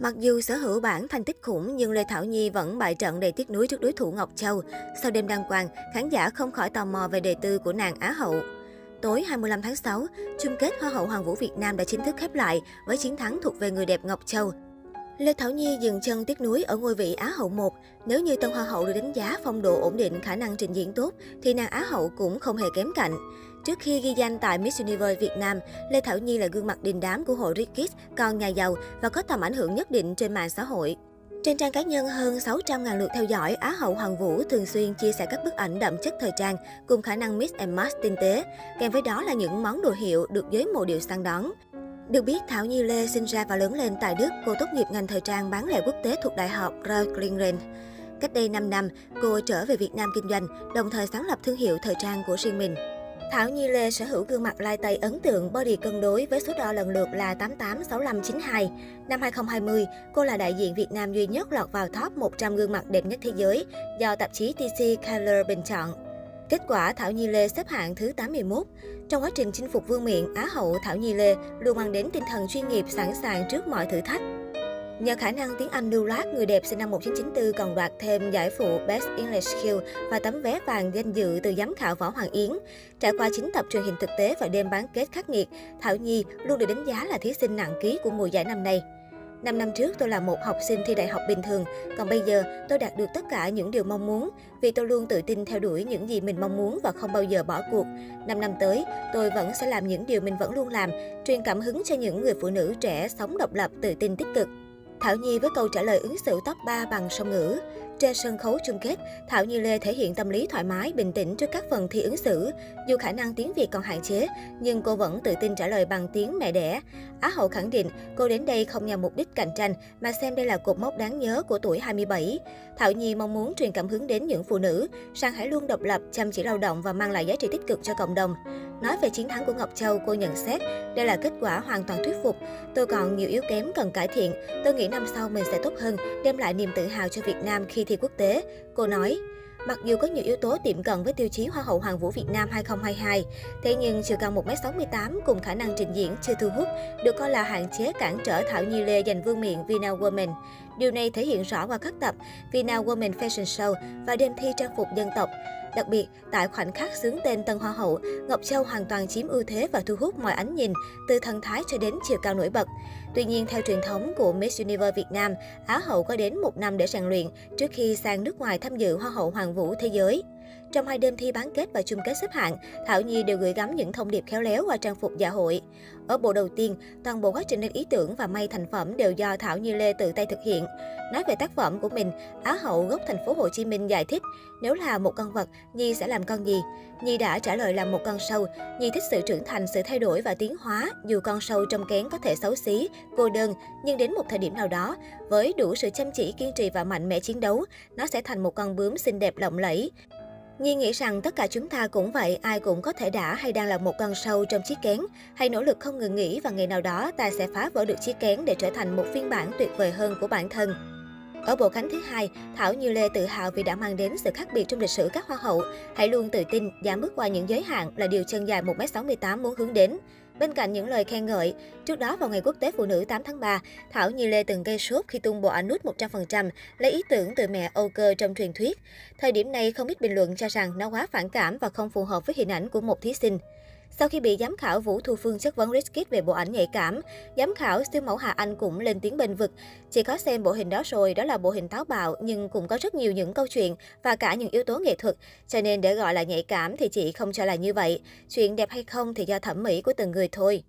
Mặc dù sở hữu bản thành tích khủng nhưng Lê Thảo Nhi vẫn bại trận đầy tiếc nuối trước đối thủ Ngọc Châu. Sau đêm đăng quang, khán giả không khỏi tò mò về đề tư của nàng Á hậu. Tối 25 tháng 6, chung kết Hoa hậu Hoàng vũ Việt Nam đã chính thức khép lại với chiến thắng thuộc về người đẹp Ngọc Châu. Lê Thảo Nhi dừng chân tiếc nuối ở ngôi vị Á hậu 1. Nếu như Tân Hoa hậu được đánh giá phong độ ổn định, khả năng trình diễn tốt, thì nàng Á hậu cũng không hề kém cạnh. Trước khi ghi danh tại Miss Universe Việt Nam, Lê Thảo Nhi là gương mặt đình đám của hội rikis, con nhà giàu và có tầm ảnh hưởng nhất định trên mạng xã hội. Trên trang cá nhân hơn 600.000 lượt theo dõi, Á hậu Hoàng Vũ thường xuyên chia sẻ các bức ảnh đậm chất thời trang cùng khả năng Miss and match tinh tế, kèm với đó là những món đồ hiệu được giới mộ điệu săn đón. Được biết, Thảo Nhi Lê sinh ra và lớn lên tại Đức, cô tốt nghiệp ngành thời trang bán lẻ quốc tế thuộc Đại học Reutlingen. Cách đây 5 năm, cô trở về Việt Nam kinh doanh, đồng thời sáng lập thương hiệu thời trang của riêng mình. Thảo Nhi Lê sở hữu gương mặt lai tây ấn tượng, body cân đối với số đo lần lượt là 88, 65, 92. Năm 2020, cô là đại diện Việt Nam duy nhất lọt vào top 100 gương mặt đẹp nhất thế giới do tạp chí TC Color bình chọn. Kết quả, Thảo Nhi Lê xếp hạng thứ 81. Trong quá trình chinh phục vương miện, Á hậu Thảo Nhi Lê luôn mang đến tinh thần chuyên nghiệp sẵn sàng trước mọi thử thách. Nhờ khả năng tiếng Anh lưu loát, người đẹp sinh năm 1994 còn đoạt thêm giải phụ Best English Skill và tấm vé vàng danh dự từ giám khảo Võ Hoàng Yến. Trải qua 9 tập truyền hình thực tế và đêm bán kết khắc nghiệt, Thảo Nhi luôn được đánh giá là thí sinh nặng ký của mùa giải năm nay. Năm năm trước tôi là một học sinh thi đại học bình thường, còn bây giờ tôi đạt được tất cả những điều mong muốn vì tôi luôn tự tin theo đuổi những gì mình mong muốn và không bao giờ bỏ cuộc. Năm năm tới, tôi vẫn sẽ làm những điều mình vẫn luôn làm, truyền cảm hứng cho những người phụ nữ trẻ sống độc lập, tự tin tích cực. Thảo Nhi với câu trả lời ứng xử top 3 bằng song ngữ. Trên sân khấu chung kết, Thảo Nhi Lê thể hiện tâm lý thoải mái, bình tĩnh trước các phần thi ứng xử. Dù khả năng tiếng Việt còn hạn chế, nhưng cô vẫn tự tin trả lời bằng tiếng mẹ đẻ. Á hậu khẳng định cô đến đây không nhằm mục đích cạnh tranh, mà xem đây là cột mốc đáng nhớ của tuổi 27. Thảo Nhi mong muốn truyền cảm hứng đến những phụ nữ, rằng hãy luôn độc lập, chăm chỉ lao động và mang lại giá trị tích cực cho cộng đồng. Nói về chiến thắng của Ngọc Châu, cô nhận xét, đây là kết quả hoàn toàn thuyết phục. Tôi còn nhiều yếu kém cần cải thiện. Tôi nghĩ năm sau mình sẽ tốt hơn, đem lại niềm tự hào cho Việt Nam khi thi quốc tế. Cô nói, Mặc dù có nhiều yếu tố tiệm cận với tiêu chí Hoa hậu Hoàng vũ Việt Nam 2022, thế nhưng chiều cao 1m68 cùng khả năng trình diễn chưa thu hút, được coi là hạn chế cản trở Thảo Nhi Lê giành vương miện Vina Woman. Điều này thể hiện rõ qua các tập Vina Women Fashion Show và đêm thi trang phục dân tộc. Đặc biệt, tại khoảnh khắc xướng tên Tân Hoa hậu, Ngọc Châu hoàn toàn chiếm ưu thế và thu hút mọi ánh nhìn, từ thần thái cho đến chiều cao nổi bật. Tuy nhiên, theo truyền thống của Miss Universe Việt Nam, Á hậu có đến một năm để rèn luyện trước khi sang nước ngoài tham dự Hoa hậu Hoàng vũ Thế giới. Trong hai đêm thi bán kết và chung kết xếp hạng, Thảo Nhi đều gửi gắm những thông điệp khéo léo qua trang phục dạ hội. Ở bộ đầu tiên, toàn bộ quá trình lên ý tưởng và may thành phẩm đều do Thảo Nhi Lê tự tay thực hiện. Nói về tác phẩm của mình, Á hậu gốc thành phố Hồ Chí Minh giải thích, nếu là một con vật, Nhi sẽ làm con gì? Nhi đã trả lời là một con sâu. Nhi thích sự trưởng thành, sự thay đổi và tiến hóa, dù con sâu trong kén có thể xấu xí, cô đơn, nhưng đến một thời điểm nào đó, với đủ sự chăm chỉ, kiên trì và mạnh mẽ chiến đấu, nó sẽ thành một con bướm xinh đẹp lộng lẫy. Nhi nghĩ rằng tất cả chúng ta cũng vậy, ai cũng có thể đã hay đang là một con sâu trong chiếc kén. Hãy nỗ lực không ngừng nghỉ và ngày nào đó ta sẽ phá vỡ được chiếc kén để trở thành một phiên bản tuyệt vời hơn của bản thân. Ở bộ cánh thứ hai, Thảo Như Lê tự hào vì đã mang đến sự khác biệt trong lịch sử các hoa hậu. Hãy luôn tự tin, dám bước qua những giới hạn là điều chân dài 1m68 muốn hướng đến. Bên cạnh những lời khen ngợi, trước đó vào ngày quốc tế phụ nữ 8 tháng 3, Thảo Nhi Lê từng gây sốt khi tung bộ ảnh nút 100%, lấy ý tưởng từ mẹ Âu Cơ trong truyền thuyết. Thời điểm này không ít bình luận cho rằng nó quá phản cảm và không phù hợp với hình ảnh của một thí sinh. Sau khi bị giám khảo Vũ Thu Phương chất vấn Rizkit về bộ ảnh nhạy cảm, giám khảo siêu mẫu Hà Anh cũng lên tiếng bình vực. Chị có xem bộ hình đó rồi, đó là bộ hình táo bạo nhưng cũng có rất nhiều những câu chuyện và cả những yếu tố nghệ thuật. Cho nên để gọi là nhạy cảm thì chị không cho là như vậy. Chuyện đẹp hay không thì do thẩm mỹ của từng người thôi.